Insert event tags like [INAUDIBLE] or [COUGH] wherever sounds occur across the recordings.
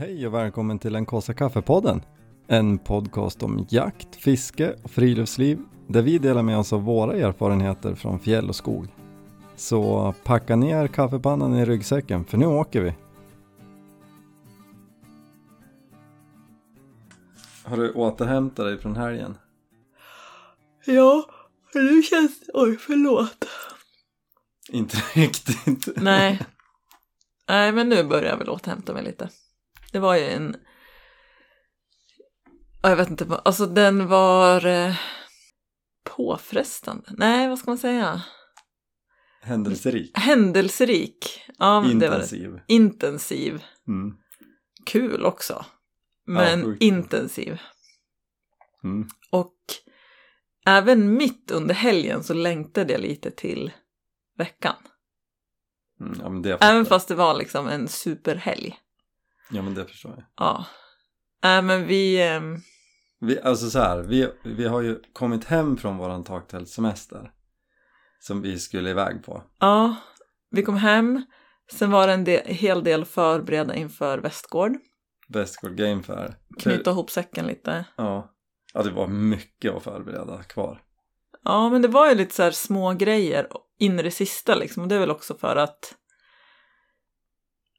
Hej och välkommen till den kaffe kaffepodden. En podcast om jakt, fiske och friluftsliv där vi delar med oss av våra erfarenheter från fjäll och skog. Så packa ner kaffepannan i ryggsäcken för nu åker vi. Har du återhämtat dig från helgen? Ja, nu känns Oj, förlåt. Inte [LAUGHS] riktigt. Nej. Nej, men nu börjar jag väl återhämta mig lite. Det var ju en... Jag vet inte, alltså den var eh, påfrestande. Nej, vad ska man säga? Händelserik. Händelserik. Ja, men det. Intensiv. Intensiv. Mm. Kul också. Men sjukt. intensiv. Mm. Och även mitt under helgen så längtade jag lite till veckan. Mm. Ja, Även fast det var liksom en superhelg. Ja, men det förstår jag. Ja. Äh, men vi... ehm, Vi, alltså så här, vi, vi har ju kommit hem från våran taktältssemester som vi skulle iväg på. Ja, vi kom hem. Sen var det en del, hel del förbereda inför Västgård. Västgård Game Fair. Knyta ihop säcken lite. Ja. ja, det var mycket att förbereda kvar. Ja, men det var ju lite så här små grejer in i det sista liksom. Och det är väl också för att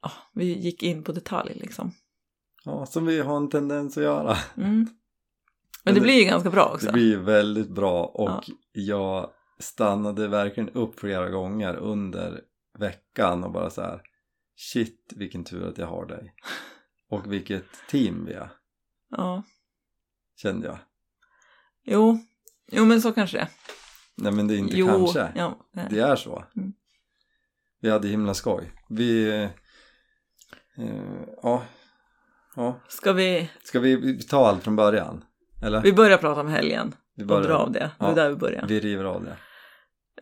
ja, vi gick in på detalj liksom. Ja, som vi har en tendens att göra. Mm. Men Men det det- blir ju ganska bra också. Det blir väldigt bra och Ja. jag stannade verkligen upp flera gånger under veckan och bara så här shit vilken tur att jag har dig. [LAUGHS] Och vilket team vi är, Ja, kände jag. jo. Jo, men så kanske det. Nej men det är inte Jo, kanske. ja. Det är så. Mm. Vi hade himla skoj. Vi... Eh, ja. Ja. Ska vi... Ska vi, ta allt från början? Eller? Vi börjar prata om helgen Vi och börjar- dra av det. Det är Ja. där vi börjar. Vi river av det.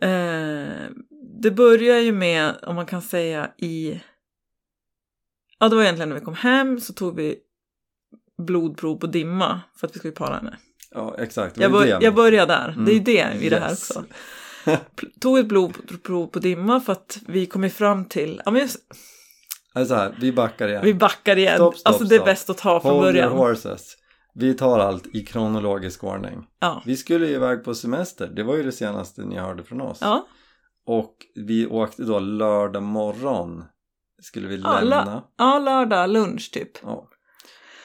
Eh, det börjar ju med, om man kan säga i... Ja, det var egentligen när vi kom hem så tog vi blodprov på Dimma för att vi skulle para henne. Ja exakt. Jag, bör, jag börjar där. Mm. Det är ju det i det här Yes. också. [LAUGHS] Tog ett blodprov på Dimma för att vi kom ju fram till... Ja, men just, Alltså här, vi backar igen. vi backar igen. Stopp, stopp, alltså det är bäst att ta från Hold your början. horses. Vi tar allt i kronologisk ordning. Ja. Vi skulle ju iväg på semester. Det var ju det senaste ni hörde från oss. Ja, Och vi åkte då lördag morgon. Skulle vi Ja, lämna. ja, lördag lunch typ. Ja.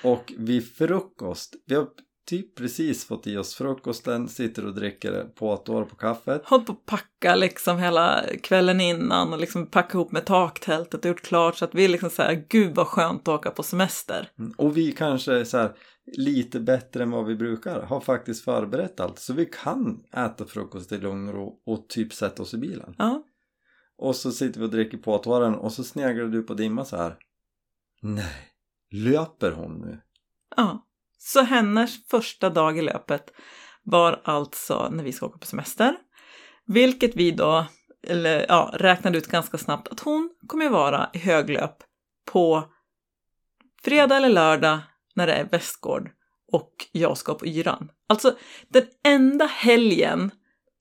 Och vid frukost, vi har typ precis fått i oss frukosten, sitter och dricker påtår på kaffet. Hållit på att packa liksom hela kvällen innan och liksom packa ihop med taktältet och gjort klart så att vi är liksom så här, gud vad skönt att åka på semester. Mm. Och vi kanske så här, lite bättre än vad vi brukar har faktiskt förberett allt. Så vi kan äta frukost i lugn och ro och typ sätta oss i bilen. Ja, Och så sitter vi och dricker påtåren och så sneglar du på Dimma så här. Nej, löper hon nu? ja. Så hennes första dag i löpet var alltså när vi ska åka på semester. Vilket vi då, eller ja, räknade ut ganska snabbt att hon kommer vara i höglöp på fredag eller lördag när det är Västgård och jag ska på yran. Alltså den enda helgen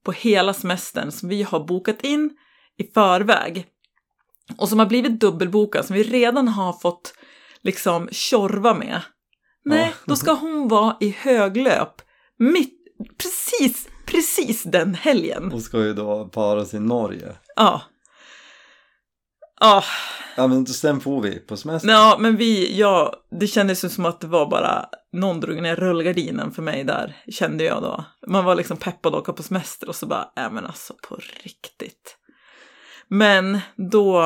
på hela semestern som vi har bokat in i förväg och som har blivit dubbelbokad, som vi redan har fått liksom tjorva med. Nej, då ska hon vara i höglöp mitt, precis, precis den helgen. Hon ska ju då paras i Norge. Ja. Ja, Ja men sen får vi på semester. ja men vi, ja, det kändes ju som att det var bara någon drog ner rullgardinen för mig där, kände jag då. Man var liksom peppad att åka på semester och så bara, äh men alltså på riktigt. Men då,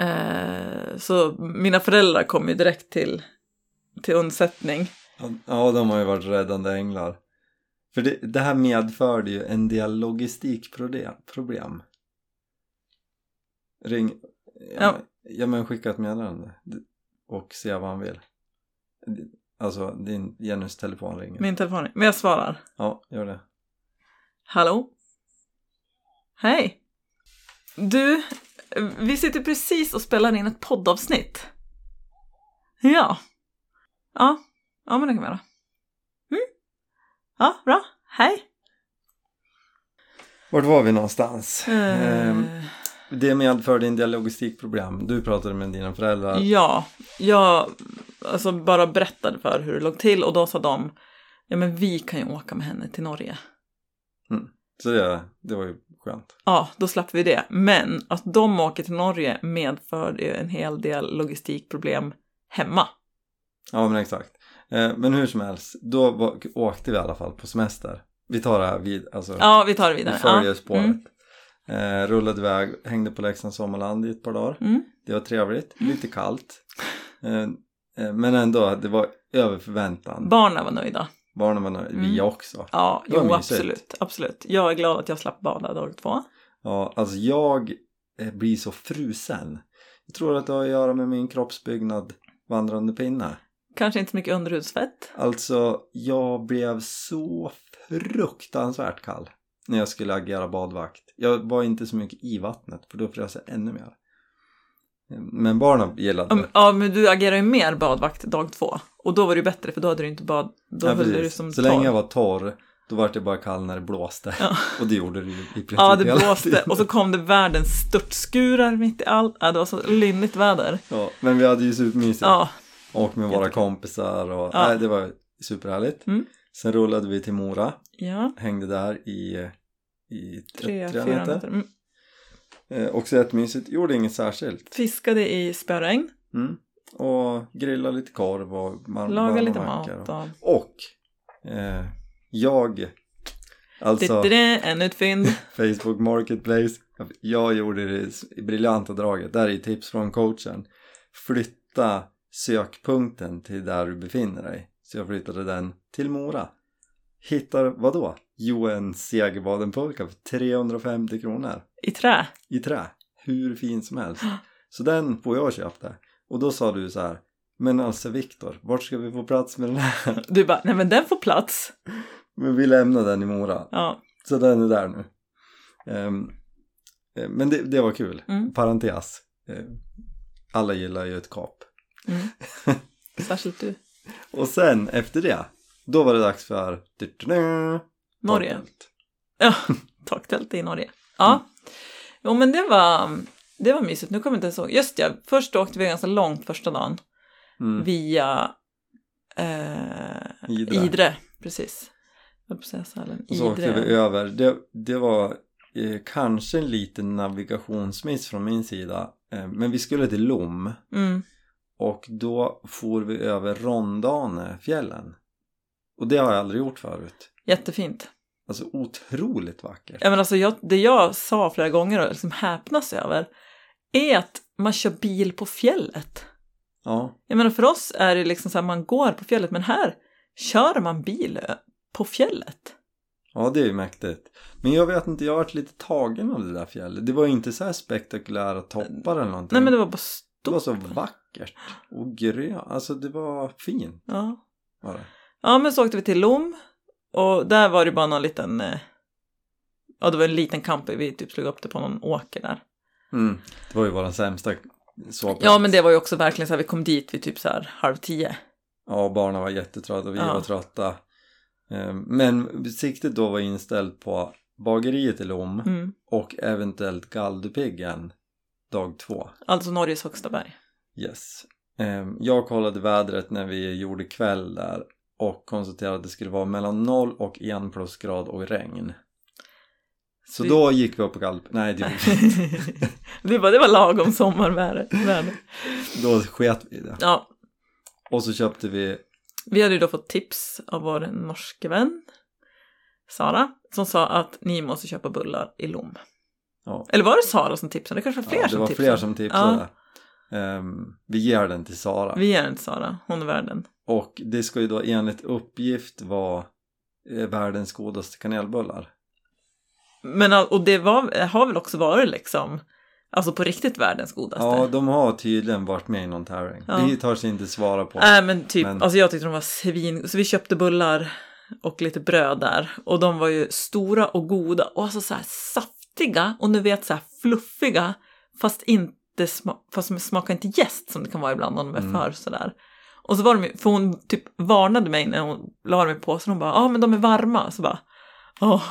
eh, så mina föräldrar kom ju direkt till, till undsättning. Ja, de har ju varit räddande änglar. För det, det här medförde ju en del logistikproblem. problem. Ring, ja, Ja. Ja men skicka ett meddelande och se vad han vill. Alltså din Jennys telefon ringer. Min telefon, men jag svarar. Ja, gör det. Hallå? Hej! Du, vi sitter precis och spelar in ett poddavsnitt. Ja. Ja, ja men det kan vi göra. Mm. Ja, bra. Hej! Vart var vi någonstans? Ehm, det medförde en del logistikproblem. Du pratade med dina föräldrar. Ja, jag alltså bara berättade för hur det låg till och då sa de ja men vi kan ju åka med henne till Norge. Så det, det var ju skönt. Ja, då slapp vi det. Men att de åker till Norge medförde ju en hel del logistikproblem hemma. Ja men exakt. Eh, men hur som helst, då var, åkte vi i alla fall på semester. Vi tar det här vid, alltså Ja, vi tar det vi vidare. följer ja. spåret. Mm. Eh, rullade iväg, hängde på Leksands sommarland i ett par dagar. Mm. Det var trevligt, lite kallt. Eh, eh, men ändå, det var över förväntan. Barnen var nöjda. Barnen var nöjda, vi Mm. också. Ja, jo mysigt. absolut, absolut. Jag är glad att jag slapp bada dag två. Ja, alltså jag eh, blir så frusen. Jag tror att det har att göra med min kroppsbyggnad vandrande pinne. Kanske inte så mycket underhudsfett. Alltså, jag blev så fruktansvärt kall när jag skulle agera badvakt. Jag var inte så mycket i vattnet för då frös jag ännu mer. Men barnen gillade det. Ja, men du agerar ju mer badvakt dag två. Och då var det ju bättre för då hade du inte bad. Då Ja, höll du som så torr. länge jag var torr, då var det bara kall när det blåste. Ja. Och det gjorde det ju i princip Ja, det blåste tiden. och så kom det världens störtskurar mitt i allt. Ja, det var så lynnigt väder. Ja, men vi hade ju supermysigt. Ja, Och med våra kompisar och Ja. nej, det var superhärligt. Mm. Sen rullade vi till Mora, ja. hängde där i, i Tre, fyra nätter. Mm. Eh, också jättemysigt, gjorde inget särskilt. Fiskade i spöregn. Mm. Och grilla lite korv och man, Laga varma lite mat. Och, Och... eh, jag, alltså Alltså... En utfynd. Facebook Marketplace, jag gjorde det briljanta draget, där är tips från coachen. Flytta sökpunkten till där du befinner dig. Så jag flyttade den till Mora. Hittar vad då? Jo, en segerbadenpulka för 350 kronor I trä. i trä. Hur fin som helst. [GASPS] Så den får jag köpa. Och då sa du så här, men alltså Viktor, vart ska vi få plats med den här? [LAUGHS] Du bara, nej men den får plats. [LAUGHS] Men vi lämnar den i Mora. Ja. Så den är där nu. Ehm, eh, men det, det var kul. Mm. Parentes. Eh, alla gillar ju ett kap. Mm. Särskilt du. [LAUGHS] Och sen efter det, då var det dags för Norge. Torpelt. [LAUGHS] Ja, taktält i Norge. Ja. Jo men det var, det var mysigt. Nu kommer jag inte ihåg. Just ja, först åkte vi ganska långt första dagen. Mm. Via eh, Idre. Idre. Precis. Jag säga Sälen. Och så åkte vi Idre. över. Det, det var eh, kanske en liten navigationsmiss från min sida. Eh, men vi skulle till Lom. Mm. Och då for vi över Rondanefjällen. Och det har jag aldrig gjort förut. Jättefint. Alltså otroligt vackert. Ja, men alltså jag, det jag sa flera gånger och liksom häpnas över är att man kör bil på fjället. Ja, Jag menar för oss är det liksom så här man går på fjället men här kör man bil på fjället. ja det är ju mäktigt. Men jag vet inte, jag har varit lite tagen av det där fjället. Det var ju inte så här spektakulära toppar eller någonting. Nej men det var bara det var stort. så vackert och grönt. Alltså det var fint. Ja. Var det. ja men så åkte vi till Lom och där var det bara någon liten eh, Ja det var en liten camper, vi typ slog upp det på någon åker där. Mm. Det var ju våran sämsta sovplats. Ja men det var ju också verkligen så här, vi kom dit vid typ så här halv tio. Ja, barnen var jättetrötta och vi Ja. var trötta. Eh, Men siktet då var inställt på bageriet i Lom Mm. och eventuellt Galdhöpiggen dag två. Alltså Norges högsta berg. Yes. Eh, Jag kollade vädret när vi gjorde kväll där och konstaterade att det skulle vara mellan 0 och 1 plusgrad och regn. Så Vi- då gick vi upp på Galp... Nej, det det, var, [LAUGHS] det var lagom sommarväder. väder. då sket vi i det. Ja, Och så köpte vi... vi hade ju då fått tips av vår norske vän Sara som sa att ni måste köpa bullar i Lom. Ja, Eller var det Sara som tipsade? Det kanske var fler ja, det som var tipsade. fler som tipsade. Ehm, vi ger den till Sara. Vi ger den till Sara, hon är värd den. Och det ska ju då enligt uppgift vara eh, världens godaste kanelbullar. Men och det var, har väl också varit liksom, alltså på riktigt världens godaste. Ja, de har tydligen varit med i någon tävling. Ja. Vi tar sig inte svara på. Nej men typ, Men- alltså jag tyckte de var svin, så vi köpte bullar och lite bröd där. Och de var ju stora och goda och alltså så här saftiga och nu vet så här fluffiga fast inte sma, fast smakar inte jäst som det kan vara ibland om de är Mm. för sådär. Och så var de för hon typ varnade mig när hon la dem i påsen, hon bara ja ah, men de är varma, så bara. Åh.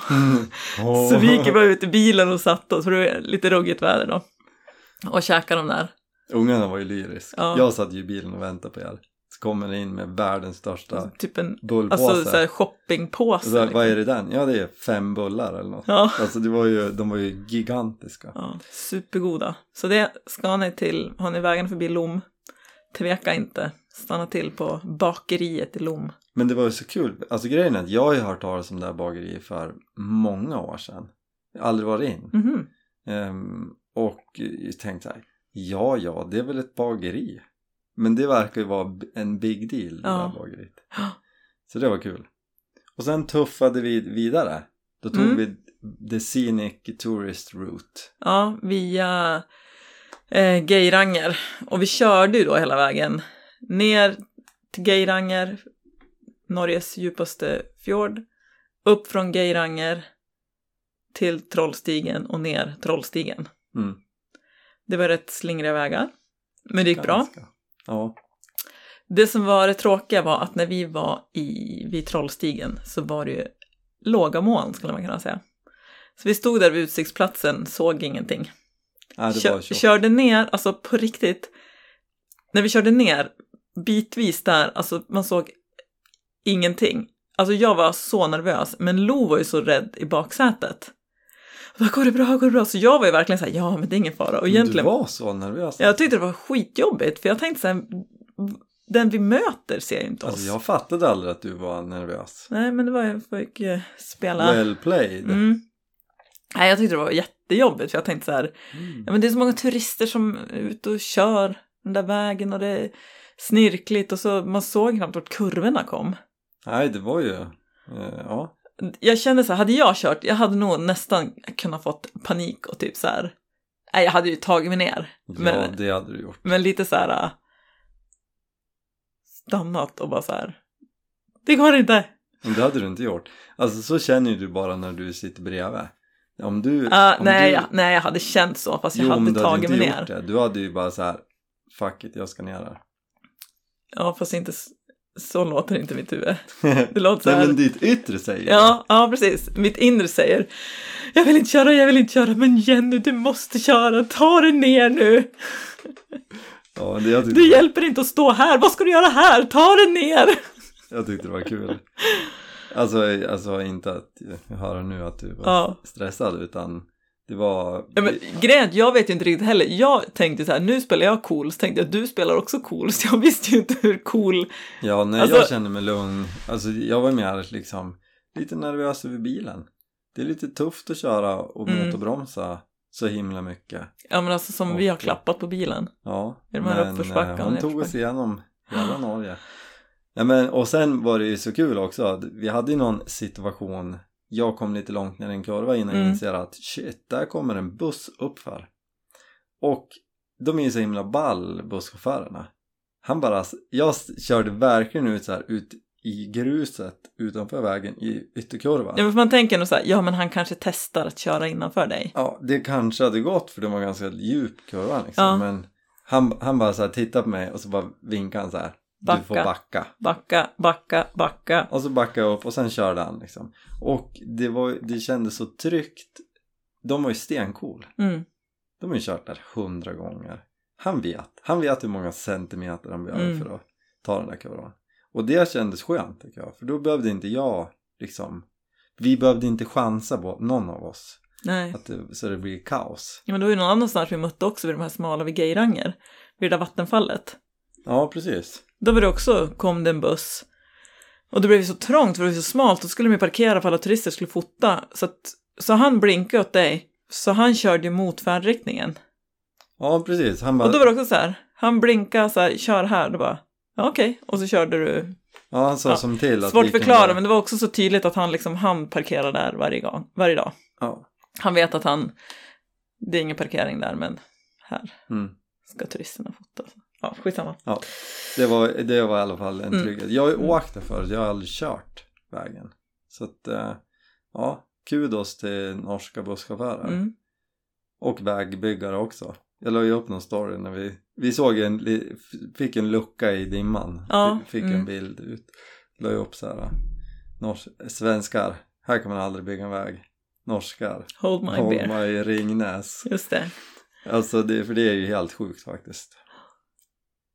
[LAUGHS] Så vi gick bara ut i bilen och satte oss, för det var lite ruggigt väder då. Och käkade de där. Ungarna var ju lyrisk. Ja. Jag satt ju i bilen och väntade på er. Kommer in med världens största Typ en bullpåse. alltså, så här shoppingpåse. så, här, vad är liksom. det den? Ja det är fem bullar eller något. Ja. Alltså det var ju, de var ju gigantiska. ja, supergoda. Så det ska ni till, har ni vägen förbi Lom, tveka inte. Stanna till på bakeriet i Lom. Men det var ju så kul. Alltså grejen är att jag har ju hört talas om det här bageriet för många år sedan. Jag har aldrig varit in. Mhm. Ehm, och jag tänkte så här, ja ja det är väl ett bageri. Men det verkar ju vara en big deal det Ja. där bageriet. Så det var kul. Och sen tuffade vi vidare. Då tog Mm. vi The Scenic Tourist Route. Ja, via eh, Geiranger. Och vi körde ju då hela vägen ner till Geiranger, Norges djupaste fjord, upp från Geiranger till Trollstigen och ner Trollstigen. Mm. Det var rätt slingriga vägar, men det gick bra. Ja. Det som var det tråkiga var att när vi var i, vid Trollstigen så var det ju låga moln skulle man kunna säga. Så vi stod där vid utsiktsplatsen, såg ingenting. Det Kör, körde ner, alltså på riktigt, när vi körde ner bitvis där, alltså man såg ingenting. Alltså jag var så nervös, men Lo var ju så rädd i baksätet. Bara, går det bra, går det bra? Så jag var ju verkligen så här, ja men det är ingen fara. Och egentligen, Du var så nervös. jag tyckte det var skitjobbigt, för jag tänkte så här, den vi möter ser ju inte oss. Alltså jag fattade aldrig att du var nervös. Nej, men det var jag fick eh, spela. Well played. Mm. Nej, jag tyckte det var jättejobbigt, för jag tänkte så här, Mm. Ja, men det är så många turister som är ute och kör den där vägen och det är snirkligt och så man såg knappt vart kurvorna kom. Nej, det var ju... eh, ja. Jag kände så här, hade jag kört, jag hade nog nästan kunnat fått panik och typ så här, nej jag hade ju tagit mig ner. ja, Men, det hade du gjort. men lite så här äh, stannat och bara så här, det går inte. Men det hade du inte gjort. Alltså så känner ju du bara när du sitter bredvid. Om du... Ah, om nej, du... jag, nej, jag hade känt så, fast jag Jo, men hade du hade tagit mig inte ner. gjort det. Du hade ju bara så här, fuck it, jag ska ner där. Ja, fast inte så låter inte mitt huvud. [LAUGHS] Det låter så Nej här. men ditt yttre säger. Ja, ja, precis. Mitt inre säger Jag vill inte köra, jag vill inte köra, men Jenny, du måste köra, ta dig ner nu. ja det, jag, tyckte, Det hjälper inte att stå här, vad ska du göra här? Ta dig ner! jag tyckte det var kul. Alltså, alltså inte att jag hör nu att du var Ja. stressad utan det var... Ja, men, grejen jag vet ju inte riktigt heller. Jag tänkte så här, nu spelar jag cool, så tänkte jag du spelar också cool, [LAUGHS] så jag visste ju inte hur cool... Ja, nej Alltså- jag kände mig lugn. Alltså jag var mer liksom lite nervös över bilen. Det är lite tufft att köra och Mm. motorbromsa så himla mycket. Ja men alltså som vi har Och- klappat på bilen. Ja, I de här men uppförsbackarna, eh, hon tog oss igenom hela Norge. Ja, men, och sen var det ju så kul också. Vi hade ju någon situation. Jag kom lite långt ner i en kurva innan jag Mm. inser att shit, där kommer en buss uppför. Och de är ju så himla ball, busschaufförerna. Han bara, jag körde verkligen ut så här ut i gruset utanför vägen i ytterkurvan. Ja men man tänker nog så här, ja men han kanske testar att köra innanför dig. Ja, det kanske hade gått för det var ganska djup kurva liksom. Ja. Men han, han bara så här tittade på mig och så bara vinkade han så här. Du får Backa. backa. Backa, backa, backa. Och så backade jag upp och sen körde han liksom. Och det, var, det kändes så tryggt. De var ju stencool. Mm. De har ju kört där hundra gånger. Han vet. Han vet hur många centimeter han behöver Mm. för att ta den där kurvan. Och det kändes skönt tycker jag. För då behövde inte jag liksom. Vi behövde inte chansa på någon av oss. Nej. Det, så det blir kaos. Ja men det var ju någon annanstans vi mötte också vid de här smala vid Geiranger. Vid det där vattenfallet. Ja, precis. Då var det också, kom det en buss. Och det blev så trångt för det var så smalt. Då skulle de parkera för alla turister skulle fota. Så, att, så han blinkade åt dig. Så han körde ju mot färdriktningen. Ja, precis. Han bara, Och då var det också så här. Han blinkade så här, kör här. Då bara, ja okej. Och så körde du. ja, han sa Ja, som till att Svårt att förklara kunde- men det var också så tydligt att han liksom, han parkerar där varje, gång, varje dag. Ja. Han vet att han, det är ingen parkering där men här Mm. ska turisterna fota. Ja, skitsamma. Det, var, det var i alla fall en Mm. trygghet. Jag har ju Mm. åkt där förut, jag har aldrig kört vägen. Så att, eh, ja, kudos till norska busschaufförer. Mm. Och vägbyggare också. Jag la ju upp någon story när vi, vi såg en, fick en lucka i dimman. Ja, Fick mm. en bild ut. La ju upp så här, nors, svenskar här kan man aldrig bygga en väg. Norskar. Hold my Hold beer. my Ringnäs. Just det. Alltså det, för det är ju helt sjukt faktiskt.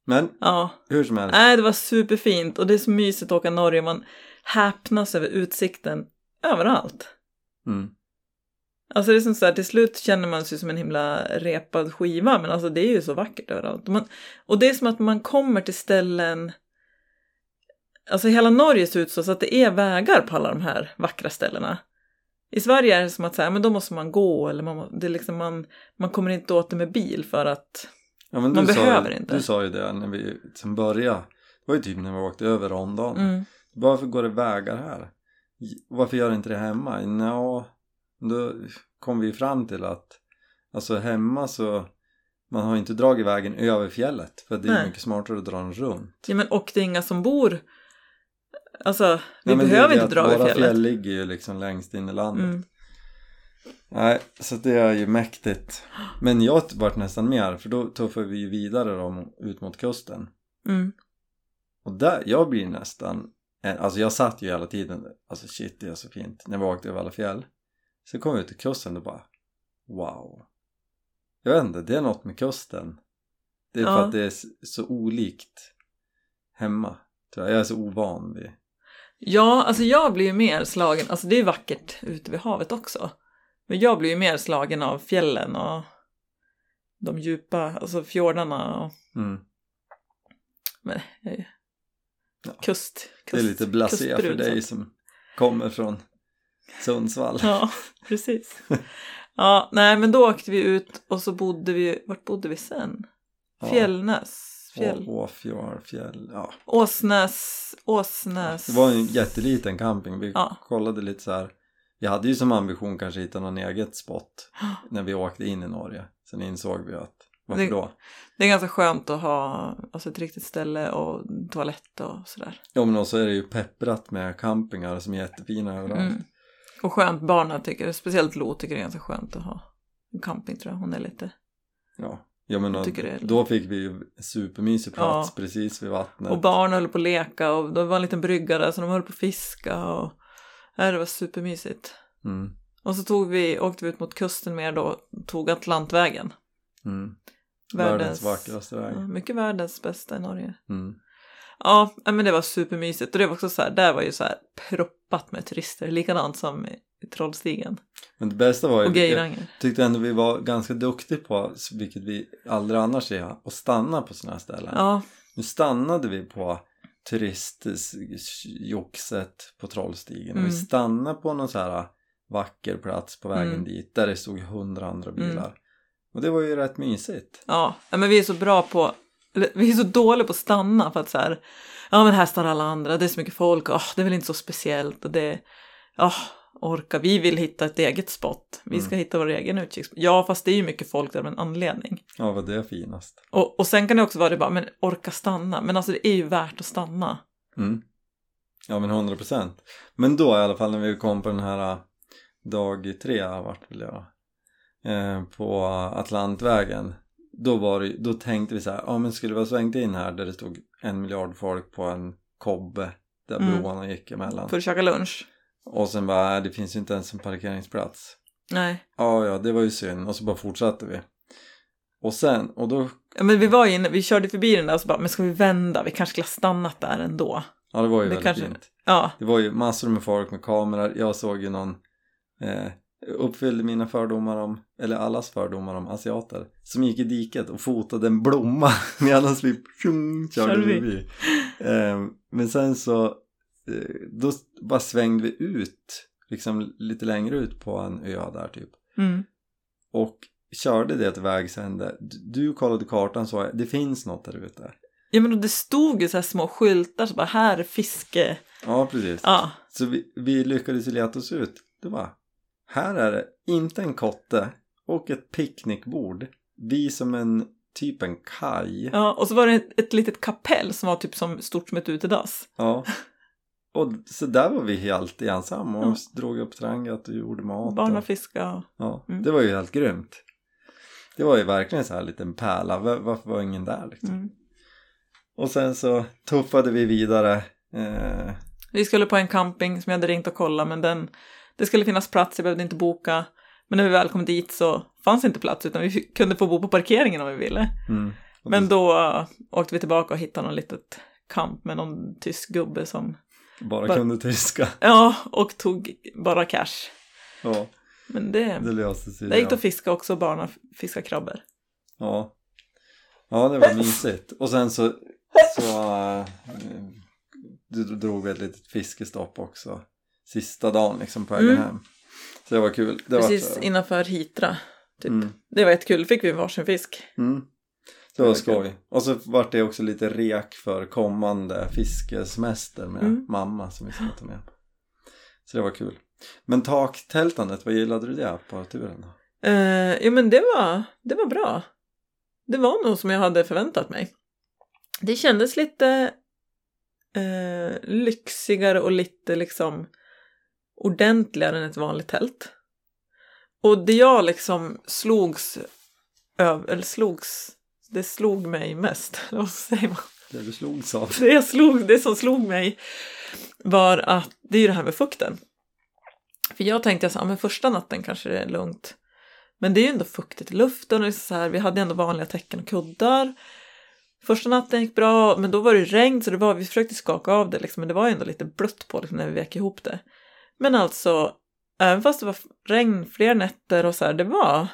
Men Ja. hur som helst. Nej, det var superfint och det är så mysigt att åka Norge. Man häpnas över utsikten överallt. Mm. Alltså det är som så här, till slut känner man sig som en himla repad skiva, men alltså det är ju så vackert överallt. Man, och det är som att man kommer till ställen, alltså hela Norge ser ut så, så att det är vägar på alla de här vackra ställena. I Sverige är det som att säga, men då måste man gå eller man, det är liksom man, man kommer inte åt det med bil för att, Ja, men Man du behöver sa, inte. Du sa ju det när vi som började. Det var ju typ när vi åkte över Rondon. mm, Varför går det vägar här? Varför gör inte det hemma? Nå, då kom vi fram till att alltså hemma så man har inte dragit vägen över fjället för det är Nej. mycket smartare att dra den runt. ja men och det är inga som bor, alltså vi det är behöver det inte dra över Våra fjället. fjäll ligger ju liksom längst in i landet. Mm. Nej, så det är ju mäktigt. Men jag vart nästan mer för då tuffade vi ju vidare då, ut mot kusten. Mm. Och där, jag blir nästan, eh, alltså jag satt ju hela tiden, alltså shit det är så fint när vi åkte över alla fjäll. Så kom vi ut till kusten och bara, wow. Jag vet inte, det är något med kusten. Det är för Ja. att det är så olikt hemma. Tror jag. jag är så ovan vid. Ja, alltså jag blir ju mer slagen, alltså det är vackert ute vid havet också. Men jag blir ju mer slagen av fjällen och de djupa, alltså fjordarna och Mm. men, eh, kust, kust. Det är lite blasé för dig som kommer från Sundsvall. Ja, [LAUGHS] precis. Ja, nej men då åkte vi ut och så bodde vi, vart bodde vi sen? Ja. Fjällnäs, fjäll. Å- Åfjord, fjäll, ja. Åsnäs, Åsnäs. Det var en jätteliten camping. Vi Ja. kollade lite så här. Vi hade ju som ambition kanske hitta någon eget spot [GASPS] när vi åkte in i Norge. Sen insåg vi att varför Det- då? Det är ganska skönt att ha alltså, ett riktigt ställe och toalett och sådär. Ja men också är det ju pepprat med campingar som är jättefina överallt. Mm. Och skönt, barnen tycker, speciellt Lo tycker det är ganska skönt att ha en camping tror jag. Hon är lite, Ja. Ja men Jag det är- då fick vi ju supermysig plats Ja. precis vid vattnet. och barn höll på att leka och det var en liten brygga där så de höll på att fiska och det var supermysigt. Mm. Och så tog vi, åkte vi ut mot kusten mer då, tog Atlantvägen. Mm. Världens, vackraste väg. Ja, mycket världens bästa i Norge. Mm. Ja, ja, men det var supermysigt och det var också så här, där var ju så här proppat med turister, likadant som i Trollstigen Men det bästa var ju, och jag tyckte ändå vi var ganska duktiga på, vilket vi aldrig annars är, att stanna på sådana här ställen. Ja, Nu stannade vi på turistjoxet på Trollstigen och Mm. vi stannade på någon så här vacker plats på vägen Mm. dit där det stod hundra andra bilar. Mm. Och det var ju rätt mysigt. ja, men vi är så bra på, vi är så dåliga på att stanna för att så här, ja men här står alla andra, det är så mycket folk, åh, det är väl inte så speciellt och det, ja, orka, vi vill hitta ett eget spot, vi ska Mm. hitta vår egen utkiksspot. Ja, fast det är ju mycket folk där av en anledning. Ja, vad det är finast. Och, och sen kan det också vara det bara, men orka stanna, men alltså det är ju värt att stanna. Mm. Ja men hundra procent. Men då i alla fall när vi kom på den här äh, dag tre vart väl jag eh, på Atlantvägen då var det, då tänkte vi så här, ja men skulle vi ha svängt in här där det stod en miljard folk på en kobbe där Mm. broarna gick emellan För att käka lunch. Och sen bara, äh, det finns ju inte ens en parkeringsplats Nej. ja ja det var ju synd och så bara fortsatte vi och sen, och då, Ja, men vi var inne, vi körde förbi den där och så bara, men ska vi vända? Vi kanske skulle ha stannat där ändå. ja det var ju Det väldigt kanske- fint Ja, Det var ju massor med folk med kameror. Jag såg ju någon eh, uppfyllde mina fördomar om, eller allas fördomar om asiater som gick i diket och fotade en blomma [LAUGHS] medan vi tjung, körde förbi. Eh, men sen så då bara svängde vi ut liksom lite längre ut på en ö där typ mm. och körde det till vägs ände. Du, du kollade kartan så det finns något där ute. ja men det stod ju så här små skyltar så bara, här är fiske. Ja precis. Ja, Så vi, vi lyckades ju leta oss ut. Det var här är det inte en kotte och ett picknickbord. Vi som en typ en kaj. ja. och så var det ett, ett litet kapell som var typ som stort som ett utedass. Ja. [LAUGHS] Och så där var vi helt ensamma och Ja. drog upp trangat och gjorde mat. Barn och och, fiska. ja, Mm. Det var ju helt grymt. Det var ju verkligen så här en liten pärla. Var, varför var ingen där liksom? Mm. Och sen så tuffade vi vidare. Eh, Vi skulle på en camping som jag hade ringt och kollat men den, Det skulle finnas plats, jag behövde inte boka. Men när vi väl kom dit så fanns inte plats utan vi kunde få bo på parkeringen om vi ville. Mm. Och Men då uh, åkte vi tillbaka och hittade någon litet kamp med någon tysk gubbe som, bara, bara- kunde tyska. [LAUGHS] ja, och tog bara cash. Ja, Men det, det löste sig. det gick att fiska också, barna fiska krabbor. Ja. ja, det var mysigt. Och sen så, så äh, du drog vi ett litet fiskestopp också. Sista dagen liksom på vägen Mm. hem. Så det var kul. Det var Precis så- innanför Hitra. Typ. Mm. Det var jättekul, då fick vi varsin fisk. Mm. Det var skoj. Och så vart det också lite rek för kommande fiskesemester med Mm. mamma som vi ska ta med. Så det var kul. Men taktältandet, vad gillade du det på turen då? Uh, jo men det var, det var bra. Det var nog som jag hade förväntat mig. Det kändes lite eh, lyxigare och lite liksom ordentligare än ett vanligt tält. Och det jag liksom slogs över, eller slogs, det slog mig mest, eller vad säger man? Det du slogs av? Det, jag slog, det som slog mig var att det är ju det här med fukten. För jag tänkte att ja, men första natten kanske det är lugnt. Men det är ju ändå fuktigt i luften och det är så här, vi hade ändå vanliga täcken och kuddar. Första natten gick bra, men då var det regn så det var, vi försökte skaka av det liksom, men det var ändå lite blött på liksom, när vi vek ihop det. Men alltså, även fast det var regn fler nätter och så här, det var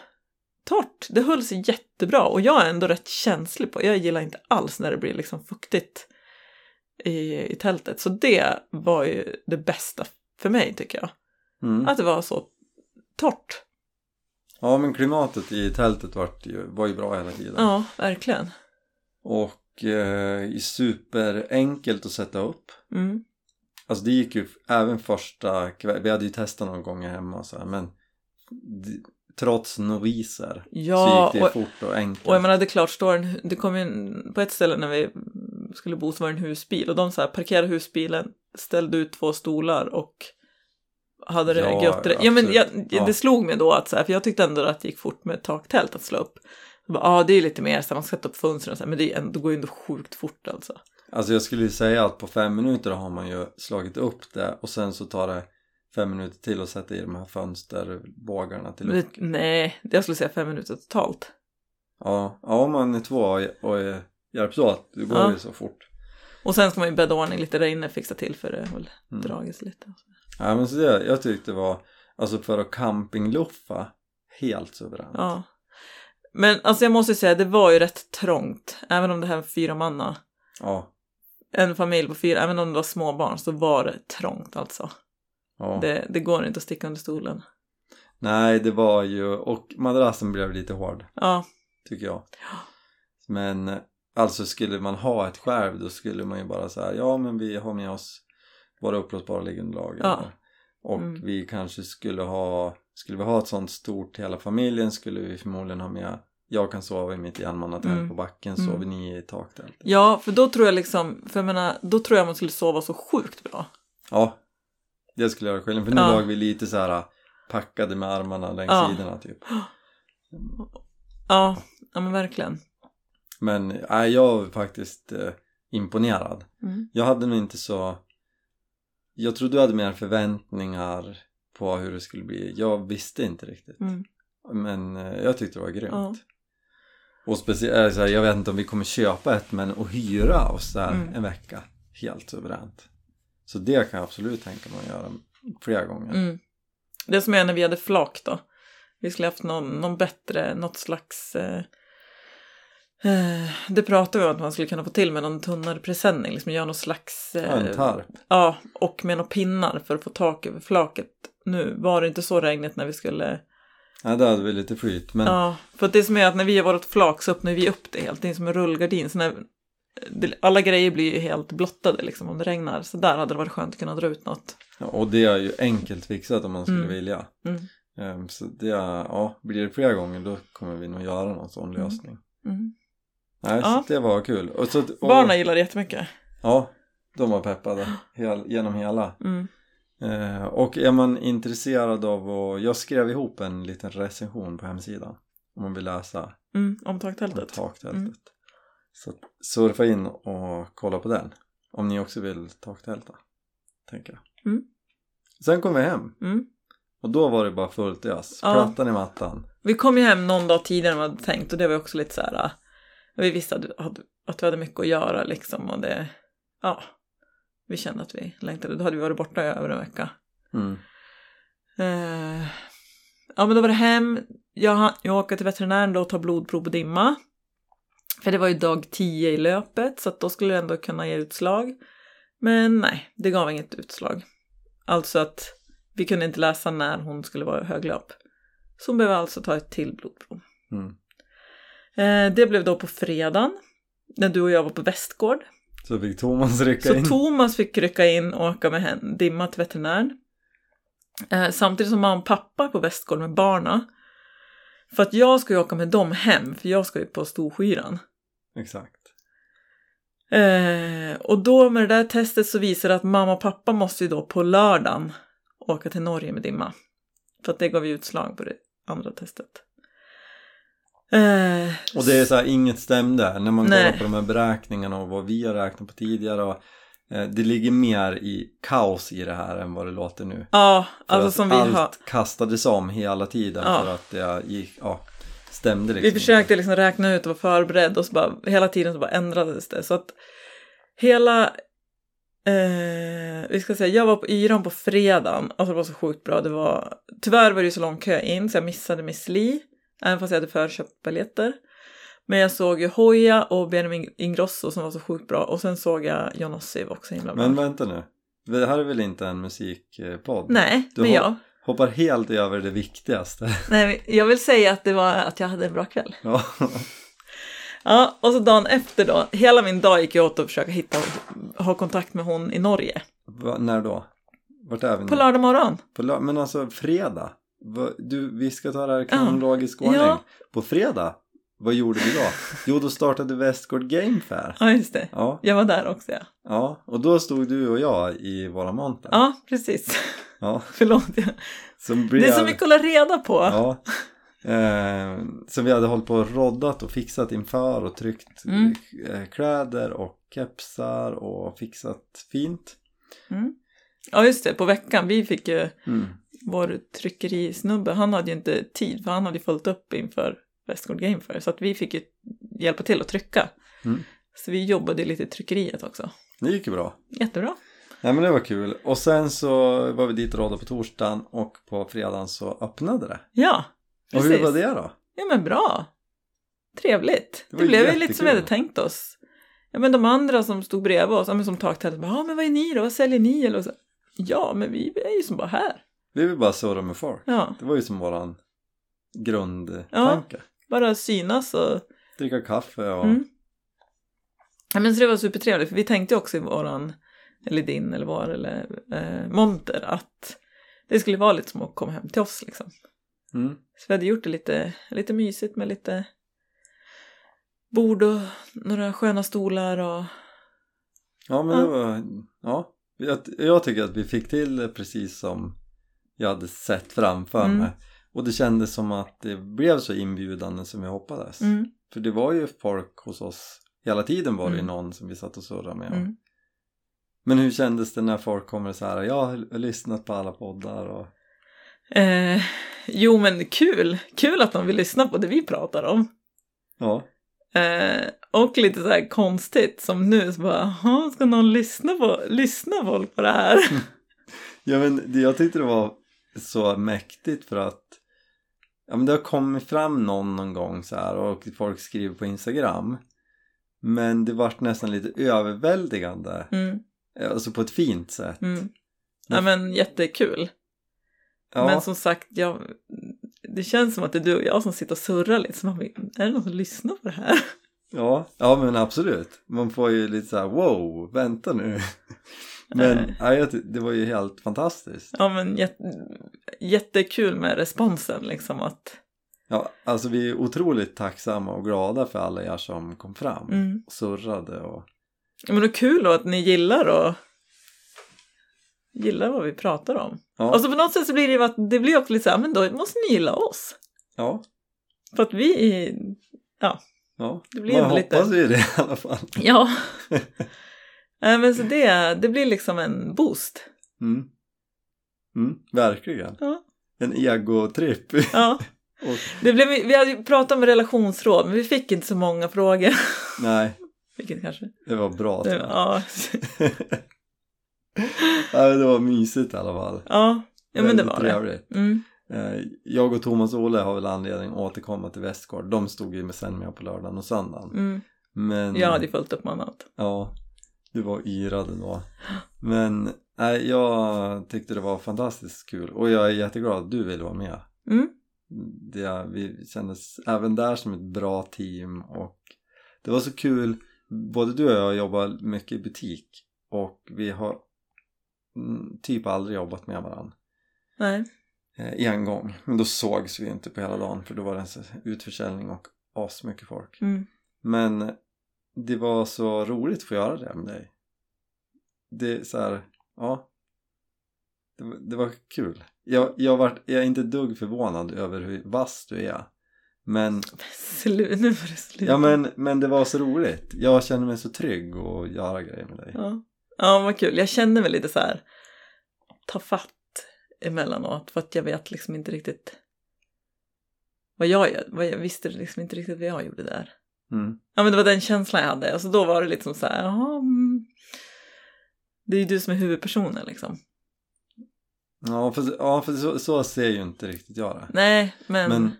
torrt. Det höll sig jättebra och jag är ändå rätt känslig på, jag gillar inte alls när det blir liksom fuktigt i, i tältet. Så det var ju det bästa för mig tycker jag. Mm. Att det var så torrt. Ja men klimatet i tältet vart ju, var ju bra hela tiden. Ja, verkligen. Och eh, superenkelt att sätta upp. Mm. Alltså det gick ju även första kvällen, vi hade ju testat någon gånger hemma och så här, men d- trots noviser Ja, så gick det och, fort och enkelt. och jag menar det är klart, står en, det kom ju en, på ett ställe när vi skulle bo så var det en husbil och de så här parkerade husbilen, ställde ut två stolar och hade det Ja, gött. Ja, men jag. Ja. det slog mig då att så här, för jag tyckte ändå att det gick fort med taktält att slå upp. Ja, ah, det är lite mer så här, man ska sätta upp fönstren och så här, men det, är det går ju ändå sjukt fort alltså. Alltså jag skulle ju säga att på fem minuter har man ju slagit upp det och sen så tar det fem minuter till att sätta i de här fönsterbågarna till det, nej, jag skulle säga fem minuter totalt. Ja, ja om man är två och, hjälps åt, det går Ja. ju så fort. Och sen ska man ju bädda ordning lite där inne, fixa till för det har Mm. dragits lite. Ja men så det, jag tyckte det var, alltså för att campingluffa, helt suveränt. Ja. Men alltså jag måste säga, det var ju rätt trångt. Även om det här var fyra manna. Ja, En familj på fyra, även om det var små barn så var det trångt alltså. Ja. Det, det går inte att sticka under stolen. Nej, det var ju, och madrassen blev lite hård, Ja, tycker jag. Men alltså skulle man ha ett skärv då skulle man ju bara säga ja men vi har med oss våra uppblåsbara liggunderlag. Ja. Och Mm. vi kanske skulle ha, skulle vi ha ett sånt stort till hela familjen skulle vi förmodligen ha med jag kan sova i mitt enmannatält Mm. på backen, Mm. sover ni i taktältet? ja, för då tror jag liksom, för jag menar, då tror jag man skulle sova så sjukt bra. Ja, det skulle göra skillnad. För nu Ja. låg vi lite så här packade med armarna längs Ja. sidorna typ. [GASPS] Ja, ja men verkligen. Men nej, jag var faktiskt eh, imponerad. Mm. Jag hade nog inte så... Jag tror du hade mer förväntningar på hur det skulle bli. Jag visste inte riktigt. Mm. Men eh, jag tyckte det var grymt. Ja. Och speciellt, jag vet inte om vi kommer köpa ett men att hyra oss där Mm. en vecka. Helt suveränt. Så det kan jag absolut tänka mig att göra flera gånger. Mm. Det som är när vi hade flak då. Vi skulle haft någon, någon bättre, något slags... Eh, eh, det pratade vi om att man skulle kunna få till med någon tunnare presenning. Liksom göra någon slags... Ja, Eh, en tarp. ja, och med några pinnar för att få tak över flaket. Nu var det inte så regnigt när vi skulle... Ja, där hade vi lite flyt. Men Ja, för att det som är att när vi har varit flak så öppnar vi upp det helt. Det är som en rullgardin. Så när, alla grejer blir ju helt blottade liksom om det regnar. Så där hade det varit skönt att kunna dra ut något. Ja, och det är ju enkelt fixat om man skulle Mm. vilja. Mm. Ehm, så det, ja, blir det flera gånger då kommer vi nog göra någon sån Mm. lösning. Mm. Nej, Ja. så det var kul. Och så, och, Barnen gillar det jättemycket. Ja, de var peppade hel, genom hela. Eh, och är man intresserad av att, jag skrev ihop en liten recension på hemsidan. Om man vill läsa Mm, om om taktältet. Så surfa in och kolla på den. Om ni också vill taktälta. Tänker jag. Mm. Sen kom vi hem. Mm. Och då var det bara fullt ös. Ja. Plattan i mattan. Vi kom ju hem någon dag tidigare än vad vi hade tänkt och det var också lite så här. äh, Vi visste att, att, vi hade mycket att göra liksom och det, ja. Vi kände att vi längtade. Då hade vi varit borta i över en vecka. Mm. Eh, ja men då var det hem. Jag, jag åker till veterinären då och tar blodprov på dimma. För det var ju dag 10 i löpet så då skulle det ändå kunna ge utslag. Men nej, det gav inget utslag. Alltså att vi kunde inte läsa när hon skulle vara i höglöp. Så hon behöver alltså ta ett till blodprov. Mm. Eh, det blev då på fredagen. När du och jag var på Västgård. Så fick Thomas rycka Så in. Thomas fick rycka in och åka med hen, Dimma till veterinären. Eh, samtidigt som mamma och pappa är på Västgård med barna. För att jag ska ju åka med dem hem, för jag ska ju på Storskyran. Exakt. Eh, och då med det där testet så visar det att mamma och pappa måste ju då på lördagen åka till Norge med Dimma. För att det gav ju utslag på det andra testet. Eh, Och det är så här, inget stämde när man Nej. kollar på de här beräkningarna och vad vi har räknat på tidigare. Och, det ligger mer i kaos i det här än vad det låter nu. Ja, För alltså som vi allt har. kastades om hela tiden Ja. för att det gick, ja, stämde liksom Vi försökte liksom räkna ut och vara förberedd och så bara hela tiden så bara ändrades det. Så att hela, eh, vi ska säga, jag var på Yran på fredagen. Alltså det var så sjukt bra. Det var, tyvärr var det ju så lång kö in så jag missade Miss Li. Även fast jag hade förköpt biljetter. Men jag såg ju Hoja och Benjamin Ingrosso som var så sjukt bra. Och sen såg jag John Ossiv också himla bra. Men vänta nu. Det här är väl inte en musikpodd? Nej, Du men jag. Hoppar helt över det viktigaste. [LAUGHS] Nej, jag vill säga att det var att jag hade en bra kväll. ja. Ja, och så dagen efter då, hela min dag gick jag åt att försöka hitta, ha kontakt med hon i Norge. Va, när då? Vart är vi nu? På lördag morgon. På lör- Men alltså fredag? Du, vi ska ta det här i kronologisk Ja. ordning. Ja. På fredag? Vad gjorde vi då? [LAUGHS] Jo, då startade Västgård Game Fair. Ja, just det. Ja, Jag var där också, ja. ja, och då stod du och jag i våra monter. Ja, precis. Ja, [LAUGHS] Förlåt. som blev... Det är så mycket att hålla reda på. Ja. Eh, som vi hade hållit på och roddat och fixat inför och tryckt Mm. eh, kläder och kepsar och fixat fint. Mm. Ja, just det. På veckan, vi fick ju Mm. vår tryckerisnubbe, han hade ju inte tid för han hade ju följt upp inför Westgård Game Fair. Så att vi fick ju hjälpa till att trycka. Mm. Så vi jobbade lite i tryckeriet också. Det gick ju bra. Jättebra. Nej men det var kul. Och sen så var vi dit och roddade på torsdagen och på fredagen så öppnade det. Ja, Och precis. hur var det då? Ja men bra. Trevligt. Det Det, blev ju jättekul. lite som vi hade tänkt oss. Ja men de andra som stod bredvid oss, ja, men som taktältet, ja men vad är ni då, vad säljer ni? Eller så. Ja men vi är ju som bara här. Vi vill bara surra med folk. Ja, Det var ju som våran grundtanke. Bara synas och... Dricka kaffe och... Mm. Ja men så det var supertrevligt, för vi tänkte också i våran, eller din eller vår, eller eh, monter, att det skulle vara lite som att komma hem till oss liksom. Mm. Så vi hade gjort det lite, lite mysigt med lite bord och några sköna stolar och Ja men Ja. det var... Ja. Jag, jag tycker att vi fick till det precis som jag hade sett framför Mm. mig. Och det kändes som att det blev så inbjudande som jag hoppades. mm, För det var ju folk hos oss. Hela tiden var det Mm. någon som vi satt och surrade med. mm. Men hur kändes det när folk kommer så här, jag har lyssnat på alla poddar och... Eh, jo men kul, kul att de vill lyssna på det vi pratar om. Ja, Eh, och lite så här konstigt som nu, så bara, "Jaha, ska någon lyssna på, lyssna folk på det här? [LAUGHS] ja men jag tyckte det var så mäktigt för att ja men det har kommit fram någon någon gång så här och folk skriver på Instagram. Men det vart nästan lite överväldigande, Mm, alltså på ett fint sätt. mm. Ja men jättekul. Ja, Men som sagt, jag, det känns som att det är du och jag som sitter och surrar lite. Så man, är det någon som lyssnar på det här? ja, ja men absolut. Man får ju lite så här, wow, vänta nu. Men Eh. ja, det var ju helt fantastiskt. Ja men jätte, jättekul med responsen liksom att Ja, alltså vi är otroligt tacksamma och glada för alla er som kom fram mm. och surrade och Ja, men det är kul då att ni gillar och gillar vad vi pratar om. ja, Och så på något sätt så blir det ju att det blir också lite så här, men då måste ni gilla oss. ja, För att vi är, ja. Det blir man ändå lite- hoppas ju det i alla fall. ja. [LAUGHS] Nej men så det, det blir liksom en boost. Mm. Mm, verkligen. Ja. en egotripp. Ja. [LAUGHS] Det blev, vi hade pratat om relationsråd, men vi fick inte så många frågor. [LAUGHS] nej, Vilket kanske... det var bra. jag. Ja, [LAUGHS] Ja, det var mysigt i alla fall. ja. ja men det var det. trevligt. Mm. Eh, Jag och Thomas och Olle har väl anledning att återkomma till Västgård. De stod ju med med på lördagen och söndagen. Mm. Men Jag hade ju fullt upp med annat. ja, du var yrad då. Men nej, jag tyckte det var fantastiskt kul och jag är jätteglad att du ville vara med. Mm. Det, vi kändes även där som ett bra team och det var så kul. Både du och jag jobbar mycket i butik och vi har mm, typ aldrig jobbat med varandra. Nej. eh, en gång. Men då sågs vi inte på hela dagen för då var det en utförsäljning och asmycket folk. Mm. Men det var så roligt att få göra det med dig. Det är så här, ja. Det, var- det var kul. Jag, jag, var, jag är inte dugg förvånad över hur vass du är. Men, Slut, nu var det slut. ja, men, men det var så roligt. Jag känner mig så trygg att göra grejer med dig. Ja. ja, vad kul. Jag känner mig lite så här ta fatt emellanåt för att jag vet liksom inte riktigt vad jag gör. Vad jag visste liksom inte riktigt vad jag gjorde där. Mm. Ja, men det var den känslan jag hade. Alltså då var det liksom så här, jaha, mm. det är ju du som är huvudpersonen liksom. Ja, för, ja, för så, så ser ju inte riktigt jag det. Nej, men, Men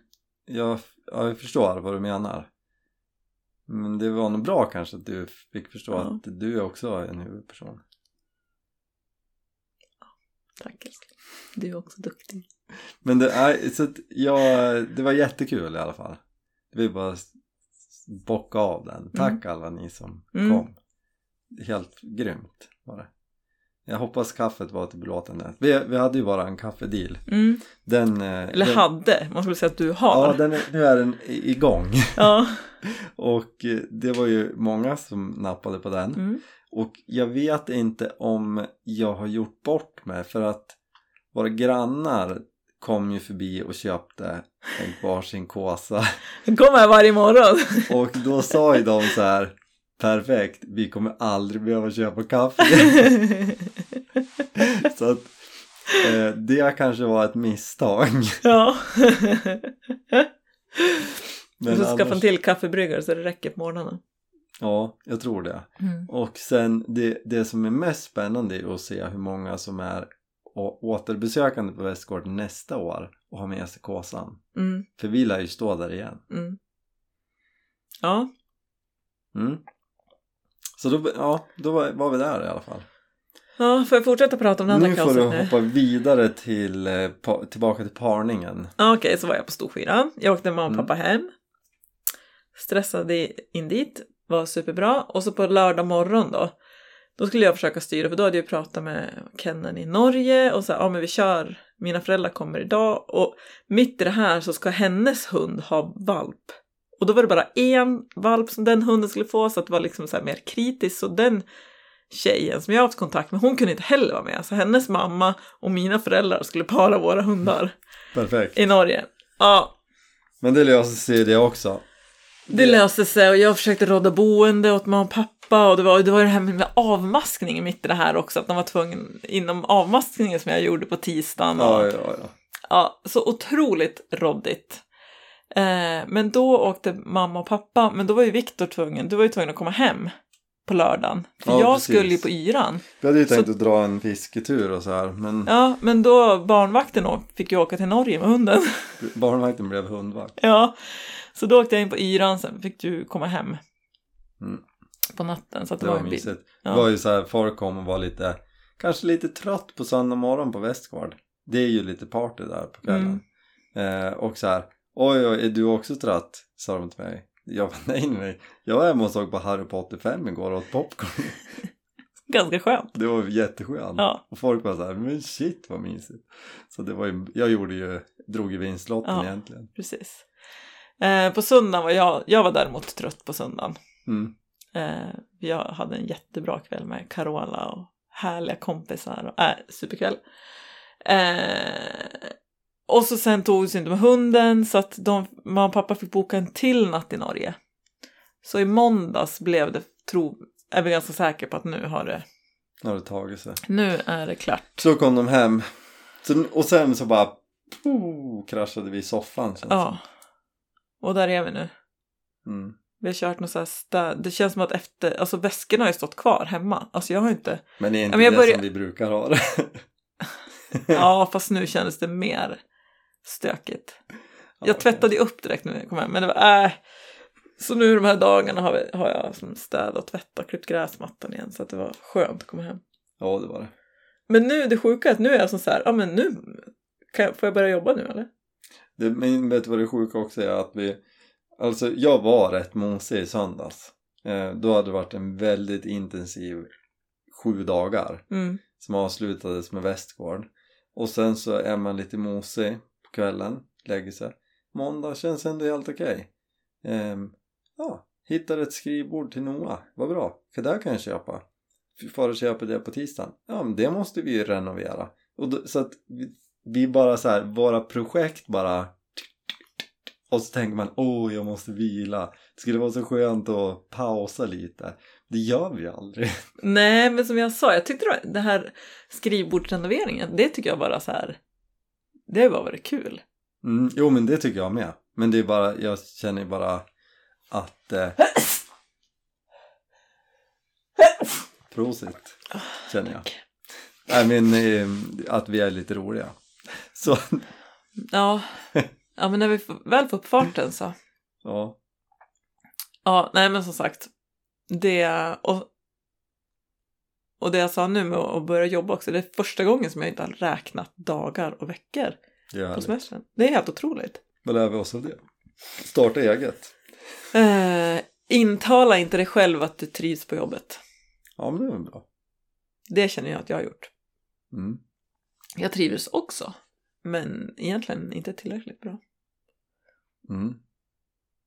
jag, ja, jag förstår vad du menar. Men det var nog bra kanske att du fick förstå Ja. att du är också en huvudperson. tack älskling. Du är också duktig. Men det, är, så att jag, det var jättekul i alla fall. Vi vill bara bocka av den. Tack alla ni som Mm. kom. Helt grymt var det. Jag hoppas kaffet var till belåtenhet. Vi, vi hade ju bara en kaffedeal. Mm. Den, eh, Eller den, hade, man skulle säga att du har. Ja, den är, nu är den igång. Ja. [LAUGHS] Och eh, det var ju många som nappade på den. Mm. Och jag vet inte om jag har gjort bort mig för att våra grannar kom ju förbi och köpte en varsin kåsa Den kommer varje morgon. och då sa ju de så här perfekt, vi kommer aldrig behöva köpa kaffe [LAUGHS] så att eh, det kanske var ett misstag ja. [LAUGHS] men och så skaffa en annars, till kaffebryggare så det räcker på morgonen. ja, jag tror det Mm. Och sen det, det som är mest spännande är att se hur många som är å- återbesökande på Västgård nästa år och har med sig kåsan. Mm. För vi lär ju stå där igen. Mm. Ja, Mm. Så då, ja, då var, var vi där i alla fall. ja, får jag fortsätta prata om det andra Nu får du kaoset nu? hoppa vidare till, eh, pa, tillbaka till parningen. Ja, Okej, så var jag på Storskyran. Jag åkte med mamma och Mm. pappa hem. Stressade in dit, var superbra. Och så på lördag morgon då, då skulle jag försöka styra, för då hade jag pratat med Kennen i Norge och så ja men vi kör, mina föräldrar kommer idag och mitt i det här så ska hennes hund ha valp. Och då var det bara en valp som den hunden skulle få så att det var liksom så mer kritiskt. Så den tjejen som jag haft kontakt med, hon kunde inte heller vara med. Så hennes mamma och mina föräldrar skulle para våra hundar [LAUGHS] Perfekt. i Norge. Ja, Men det löser sig det också. det löste sig och jag försökte råda boende åt mamma och pappa och det var, det var det här med avmaskning mitt i det här också, att de var tvungna inom avmaskningen som jag gjorde på tisdagen. Och, Ja, ja, ja. Ja, så otroligt roddigt. Eh, men då åkte mamma och pappa, men då var ju Viktor tvungen, du var ju tvungen att komma hem på lördagen. För Ja, jag precis. skulle ju på yran. Vi hade ju Så- tänkt att dra en fisketur och så här men Ja, men då barnvakten fick ju åka till Norge med hunden. [LAUGHS] barnvakten blev hundvakt. ja, så då åkte jag in på yran, sen fick du komma hem. Mm. På natten, så att det, Det var var mysigt. Ja. Det var ju så här, folk kom och var lite, kanske lite trött på söndag morgon på Västgård. Det är ju lite party där på kvällen. Mm. Eh, och så här, oj oj, är du också trött? Sa de till mig. Jag bara, nej, nej. Jag var hemma och såg på Harry Potter 5 igår och åt popcorn. [LAUGHS] Ganska skönt. Det var jätteskönt. Ja. Och folk var så här, men shit vad mysigt. Så det var ju, jag gjorde ju, drog ju vinstlotten Ja. egentligen. Precis. Eh, på söndagen var jag, jag var däremot trött på söndagen. Mm. Eh, jag hade en jättebra kväll med Carola och härliga kompisar. Och, äh, superkväll. Eh, och så sen tog vi sig inte med hunden så att de, mamma och pappa fick boka en till natt i Norge. Så i måndags blev det, tro, är vi ganska säkra på att nu har det, Har det tagit sig. nu är det klart. Så kom de hem. Så, och sen så bara oh, kraschade vi i soffan Ja. Och där är vi nu. det. Mm. Vi har kört något så här. Det känns som att efter, alltså väskorna har ju stått kvar hemma. Alltså jag har inte, Men det är inte men jag det börjar- som vi brukar ha det. [LAUGHS] ja fast nu kändes det mer stökigt. Jag Ja, tvättade ju upp direkt när jag kom hem, men det var äh. Så nu de här dagarna har, vi, har jag som städat och tvättat klippt gräsmattan igen så att det var skönt att komma hem. Ja, det var det. Men nu, det sjuka är att nu är jag som så här, ja men nu, jag, får jag börja jobba nu eller? det. Men vet du vad det sjuka också är? Att vi, alltså jag var rätt mosig i söndags. Eh, då hade det varit en väldigt intensiv sju dagar Mm. som avslutades med Västgård. Och sen så är man lite mosig på kvällen, lägger sig. Måndag känns ändå helt okej. Ehm, ja, hittar ett skrivbord till Noah, vad bra. För där kan jag köpa. Far och köper det på tisdagen. Ja, men det måste vi ju renovera. Och då, så att vi, vi bara så här, våra projekt bara och så tänker man, åh jag måste vila. Det skulle vara så skönt att pausa lite. Det gör vi aldrig. [LAUGHS] Nej, men som jag sa, jag tyckte det det här skrivbordsrenoveringen, det tycker jag bara så här, det har bara varit kul. Mm, jo men det tycker jag med. Men det är bara, jag känner bara att... Eh, [COUGHS] prosit, känner jag. Nej men eh, att vi är lite roliga. Så, Ja, [LAUGHS] ja men när vi väl får upp farten så. ja. Ja, nej men som sagt, det och, och det jag sa nu med att börja jobba också, det är första gången som jag inte har räknat dagar och veckor på semestern. Det är helt otroligt. Vad lär vi oss av det? Starta eget. Eh, intala inte dig själv att du trivs på jobbet. Ja men det är väl bra. Det känner jag att jag har gjort. Mm. Jag trivs också, men egentligen inte tillräckligt bra. Mm.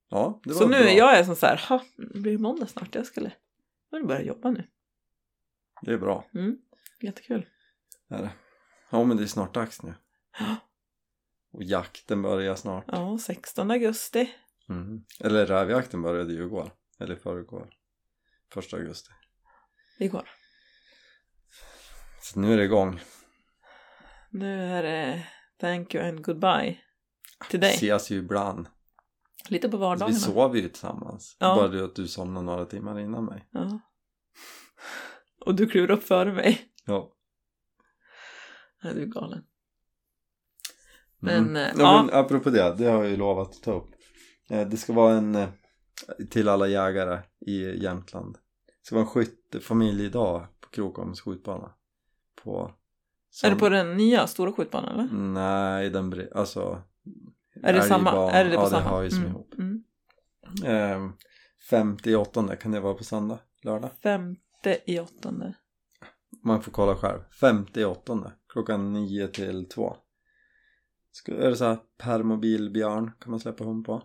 Ja, det var Så nu bra. är jag är som så här, ha, det blir måndag snart, jag skulle jag börja jobba nu. Det är bra. Mm, jättekul. Är det. Ja men det är snart dags nu. Ja. [GASPS] Och jakten börjar snart. Ja, 16 augusti. Mm. Eller rävjakten började ju igår. Eller förrgår. Första augusti. Igår. Så nu är det igång. Nu är det thank you and goodbye till Vi dig. ses ju ibland. Lite på Vi vardagarna. sover ju tillsammans. Ja. Bara det att du somnar några timmar innan mig. Ja. Och du klurar upp före mig. Ja. Nej, du är galen. Mm. Men, eh, ja, ja. men apropå det, det har jag ju lovat att ta upp. Eh, Det ska vara en, eh, till alla jägare i Jämtland. Det ska vara en skyttefamilj idag på Krokoms skjutbana. På... Är det på den nya stora skjutbanan eller? Nej, den alltså... Är det samma? Är det det på ja, samma? det har ju som mm. ihop. Mm. Eh, 58 kan det vara på söndag, lördag. Femte i åttonde. Man får kolla själv. 58 klockan 9 till 2. Ska, är det så här permobilbjörn kan man släppa hund på.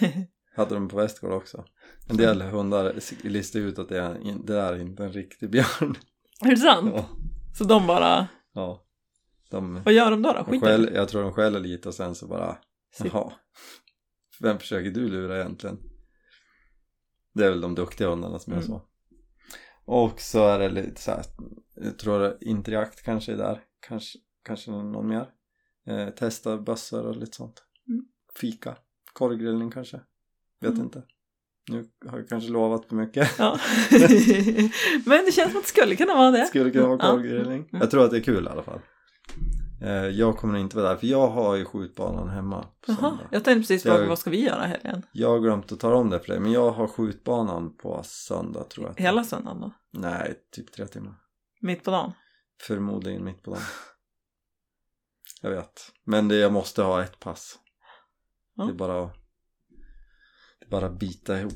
[LAUGHS] Hade de på Västgård också. En del hundar listar ut att det, är, det där är inte en riktig björn. är det sant? Ja. Så de bara, ja. De, vad gör de då? då? de skäll, jag tror de skäller lite och sen så bara Sitt. Jaha. Vem försöker du lura egentligen? Det är väl de duktiga hundarna som är Mm. så. Och så är det lite så här, jag tror Interjakt kanske är där. Kanske, kanske någon mer. Eh, testa bössor och lite sånt. Mm. Fika. Korvgrillning kanske. Vet Mm. inte. Nu har jag kanske lovat för mycket. Ja. [LAUGHS] Men det känns som att det skulle kunna vara det. Skulle kunna vara korvgrillning. Mm. Jag tror att det är kul i alla fall. Eh, jag kommer inte vara där för jag har ju skjutbanan hemma. Jaha, jag tänkte precis, Jag- vad, ska vi göra helgen? Jag har glömt att ta om det för dig men jag har skjutbanan på söndag tror jag. Hela söndagen då? Nej, typ tre timmar. Mitt på dagen? Förmodligen mitt på dagen. Jag vet. Men det, jag måste ha ett pass. Ja. Det är bara att det är bara att bita ihop.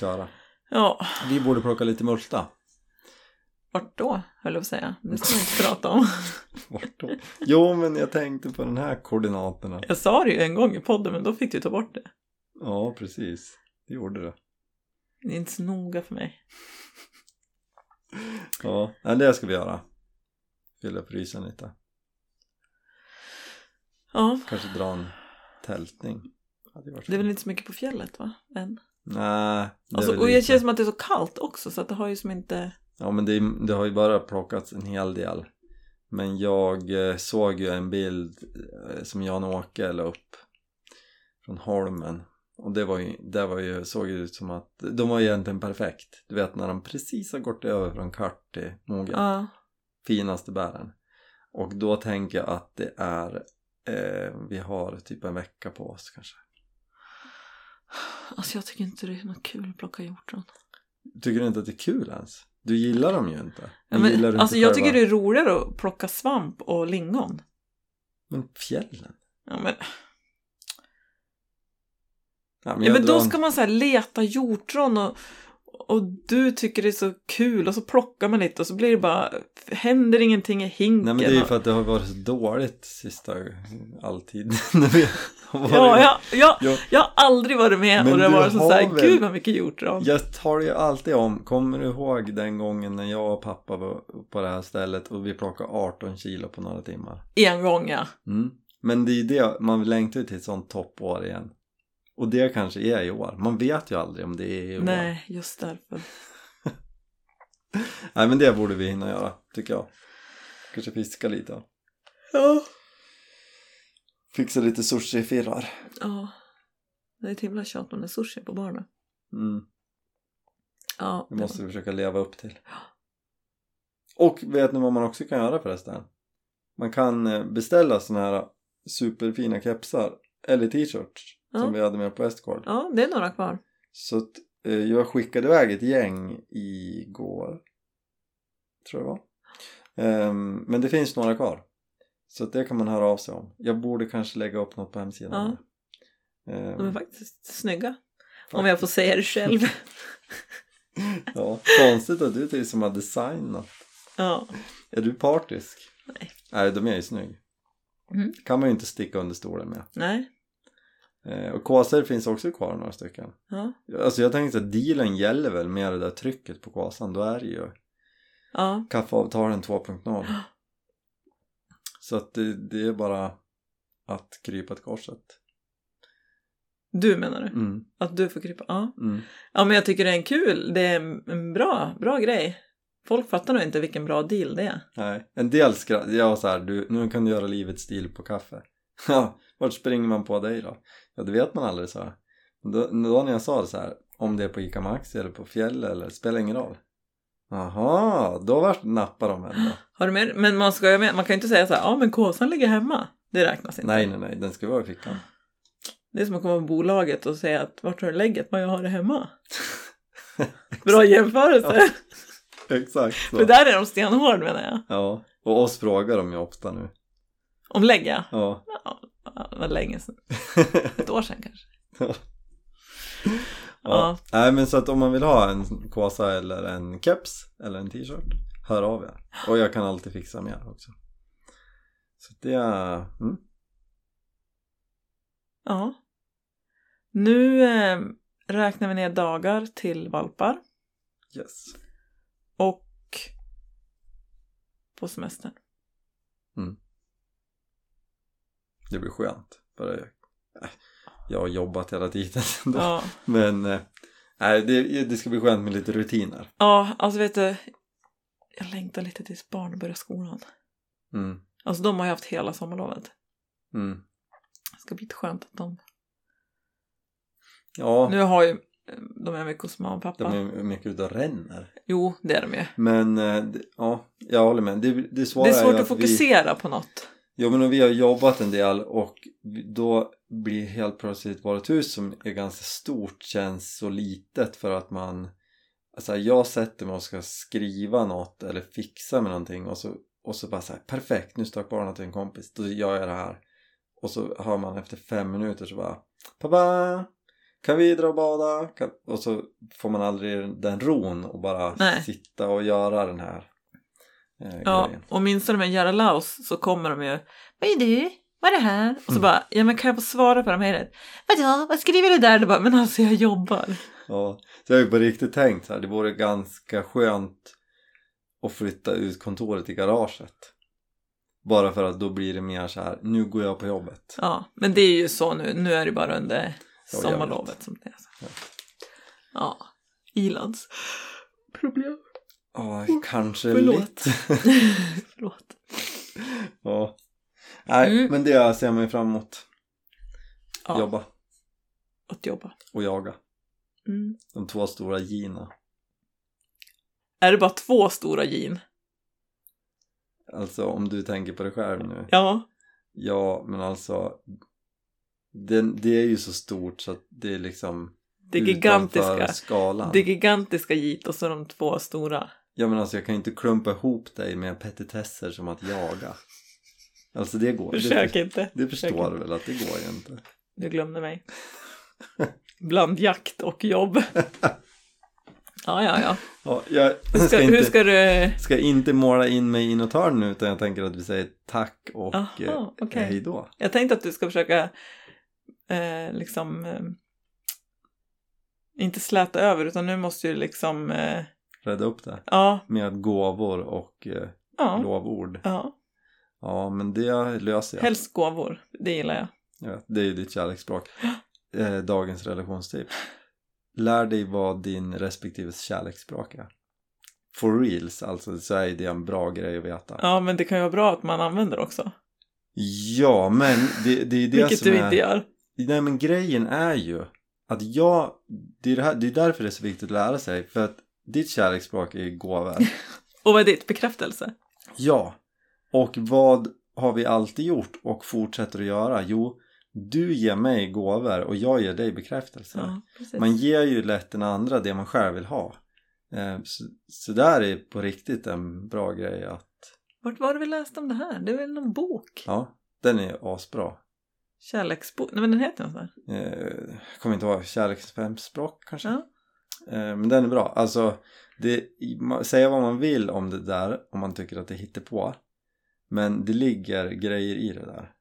Köra. Ja, Vi borde plocka lite multa. vart då? Höll jag på att säga. Det ska vi inte prata om. [LAUGHS] Jo, men jag tänkte på den här koordinaterna. Jag sa det ju en gång i podden, men då fick du ta bort det. Ja, precis. Det gjorde det. Det är inte så noga för mig. Ja, det ska vi göra. Fylla upp frysen lite. Ja, Kanske dra en tältning. Det är väl inte så mycket på fjället va? Än. Nej, det Alltså, och det känns som att det är så kallt också, så att det har ju som inte... Ja men det, det har ju bara plockats en hel del Men jag eh, såg ju en bild eh, som Jan-Åke la upp från Holmen och det var ju, det var ju, såg ju ut som att de var egentligen perfekt du vet när de precis har gått över från kart till mogen Ja. finaste bären och då tänker jag att det är eh, vi har typ en vecka på oss kanske Alltså jag tycker inte det är något kul att plocka hjortron. tycker du inte att det är kul ens? Du gillar dem ju inte Ja, Men gillar du alltså inte jag själva- tycker det är roligare att plocka svamp och lingon. men fjällen? Ja men, Ja, men ja, men då ska man så här leta hjortron och, och du tycker det är så kul och så plockar man lite och så blir det bara, händer ingenting i hinken. Nej men det är ju för att det har varit så dåligt sista alltid [LAUGHS] Ja, ja, ja, Ja. jag har aldrig varit med Men och det har varit så, har så här, väl- gud vad mycket hjortron. Jag tar ju alltid om, kommer du ihåg den gången när jag och pappa var på det här stället och vi plockade 18 kilo på några timmar? En gång ja. Mm. Men det är ju det, man längtar ju till ett sånt toppår igen. Och det kanske är i år, man vet ju aldrig om det är i år. Nej, just därför. [LAUGHS] Nej men det borde vi hinna göra, tycker jag. Kanske fiska lite. Ja. Fixa lite sushi-firrar. Ja. Det är ett himla tjat om det sushi på barnen. Mm. Ja. Det måste vi försöka leva upp till. Och vet ni vad man också kan göra förresten? Man kan eh, beställa såna här superfina kepsar eller t-shirts Ja. som vi hade med på Estgård. Ja, det är några kvar. Så att, eh, jag skickade iväg ett gäng igår. Tror jag det var. Ehm, men det finns några kvar. Så det kan man höra av sig om. Jag borde kanske lägga upp något på hemsidan. Ehm, De är faktiskt snygga. Om jag får säga det själv. [LAUGHS] ja, konstigt att du är det som har designat. ja. Är du partisk? Nej. Nej, de är ju snygg. Mm. kan man ju inte sticka under stolen med. Nej. Eh, och kåsor finns också kvar några stycken. Ja. Alltså jag tänkte att dealen gäller väl med det där trycket på kåsan. Då är det ju Ja. kaffeavtalen 2.0. Så att det, det är bara att krypa till korset. Du menar du? Mm, Att du får krypa? Ja. mm. Ja, men jag tycker det är en kul, det är en bra, bra grej. Folk fattar nog inte vilken bra deal det är. Nej, en del skratt. Jag så här, du, nu kan du göra livet stil på kaffe. [LAUGHS] Ja, vart springer man på dig då? Ja, det vet man aldrig så. här. Då, då när jag sa det så här, om det är på Ica Maxi eller på Fjäll eller spelar ingen roll. Aha, då vart nappar de ändå. Har du med? Men man, ska, man kan ju inte säga så här, ja men kåsan ligger hemma. Det räknas inte. Nej, nej, nej, den ska vara i fickan. Det är som att komma på bolaget och säga att vart har du lägget? Vad jag har det hemma. [LAUGHS] Bra jämförelse. Exakt så. För där är de stenhård menar jag. Ja, och oss frågar de ju ofta nu. Om lägg ja. Ja. Ja, det var länge sedan. [LAUGHS] Ett år sedan kanske. ja. Ja. Nej men så att om man vill ha en kåsa eller en keps eller en t-shirt Hör av er Och jag kan alltid fixa mer också Så det är mm. Ja. Nu eh, räknar vi ner dagar till valpar Yes och på semestern. Det blir skönt För äh, jag har jobbat hela tiden. [LAUGHS] Ja. Men äh, nej, det, det ska bli skönt med lite rutiner ja, alltså vet du. Jag längtar lite tills barnen börjar skolan. mm. Alltså de har ju haft hela sommarlovet. Mm. Det ska bli lite skönt att de... Ja, Nu har ju de är mycket hos mamma och pappa. de är mycket ute och ränner Jo, det är de ju. Men äh, ja, jag håller med Det, det, Det är svårt att vi- fokusera på något. Jo men vi har jobbat en del och då blir helt plötsligt vårt hus som är ganska stort känns så litet för att man Alltså jag sätter mig och ska skriva något eller fixa med någonting och så, och så bara så här, perfekt nu stack barnen till en kompis, då gör jag det här och så hör man efter fem minuter så bara Pappa! Kan vi dra och bada? Kan... Och så får man aldrig den ron och bara Nej. sitta och göra den här eh, Ja, grejen. och minns du med Gerda Laus så kommer de ju Vad är du? Vad är det här? Och så Mm. bara, ja men kan jag få svara på det här mejlet? Vadå? Vad skriver du där? Du bara, men alltså jag jobbar. Ja, så jag har ju på riktigt tänkt så här, det vore ganska skönt att flytta ut kontoret i garaget. Bara för att då blir det mer så här, nu går jag på jobbet. Ja, men det är ju så nu. Nu är det bara under Ja, sommarlovet som det är. Ja. Ja, Ilands problem. Ja, kanske Förlåt. lite. [LAUGHS] Förlåt. Ja. Nej, Mm. men det ser man ju fram emot. Ja, Jobba att jobba. och jaga. Mm. De två stora Gina. Är det bara två stora gin? Alltså om du tänker på dig själv nu. Ja. Ja, men alltså. Det, det är ju så stort så att det är liksom Det gigantiska. skalan. Det gigantiska git och så de två stora. Ja men alltså jag kan ju inte klumpa ihop dig med petitesser som att jaga. Alltså det går. Försök det, inte. det förstår du väl att det går ju inte. Du glömde mig. Bland jakt och jobb. [LAUGHS] Ja, ja, ja. Ja, jag ska, ska, inte, hur ska du... ska inte måla in mig i något hörn nu utan jag tänker att vi säger tack och Aha, eh, okej. hej då. Jag tänkte att du ska försöka eh, liksom eh, inte släta över utan nu måste du liksom eh, Rädda upp det. ja, Med gåvor och eh, ja, lovord. ja. Ja men det löser jag. Helst gåvor, det gillar jag. Ja, det är ju ditt kärleksspråk. Eh, dagens relationstips. Lär dig vad din respektive kärleksspråk är. For reals, alltså så är det en bra grej att veta. Ja, men det kan ju vara bra att man använder också. Ja, men det, det är det Vilket som du är... inte gör. Nej, men grejen är ju att jag... Det är, det, här, det är därför det är så viktigt att lära sig. För att ditt kärleksspråk är gåvor. [LAUGHS] Och vad är ditt? Bekräftelse? ja. Och vad har vi alltid gjort och fortsätter att göra? Jo, du ger mig gåvor och jag ger dig bekräftelse. Ja. Man ger ju lätt den andra det man själv vill ha. Eh, Så, så där är på riktigt en bra grej att... Vart var det vi läste om det här? Det är väl någon bok? Ja, den är asbra. Kärleksbok? Nej, men den heter något sånt där. Eh, kommer inte ihåg, kärleksspråk kanske? Ja. Eh, men den är bra. Alltså, det, säga vad man vill om det där om man tycker att det hittar på. Men det ligger grejer i det där.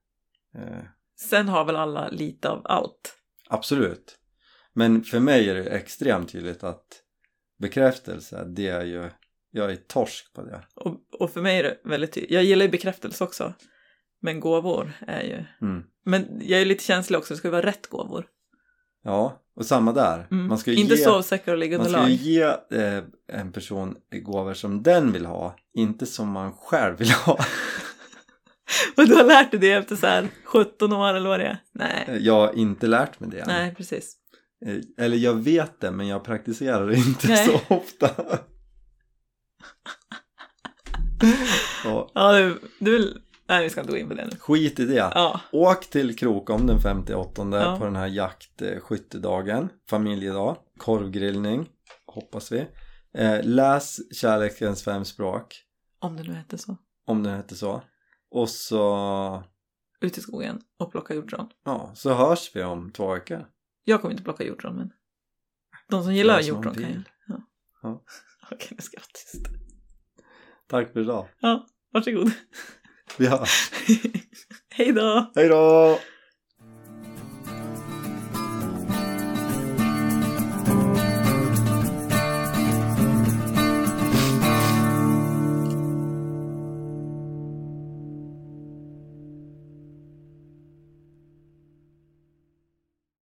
Eh, Sen har väl alla lite av allt. absolut. Men för mig är det extremt tydligt att bekräftelse, det är ju, jag är torsk på det. Och, och för mig är det väldigt tydligt. Jag gillar ju bekräftelse också. Men gåvor är ju... Mm. Men jag är lite känslig också, det ska ju vara rätt gåvor. Ja, och samma där. Mm. Man ska Inte ge, sovsäckar och man liggande ska ge eh, en person gåvor som den vill ha, inte som man själv vill ha. [LAUGHS] Och du har lärt dig det efter så här 17 år eller vad det är? Nej. Jag har inte lärt mig det än. Nej, precis. Eh, Eller jag vet det men jag praktiserar det inte Nej. så ofta. [LAUGHS] ja, Ja, du, du vill... Nej, vi ska inte gå in på det nu. skit i det. Ja, Åk till Krokom den 58 Ja. på den här jaktskyttedagen, familjedag, korvgrillning, hoppas vi. Eh, läs Kärlekens fem språk, om det nu hette så. om det heter så. Och så, Ut i skogen och plocka hjortron. ja, så hörs vi om två veckor. Jag kommer inte plocka hjortron, men de som gillar hjortron kan ju. Ja. Ja. [LAUGHS] Okej, nu ska jag vara tyst. Tack för idag. Ja, varsågod. [LAUGHS] Vi hörs. [LAUGHS] Hej då! Hej då!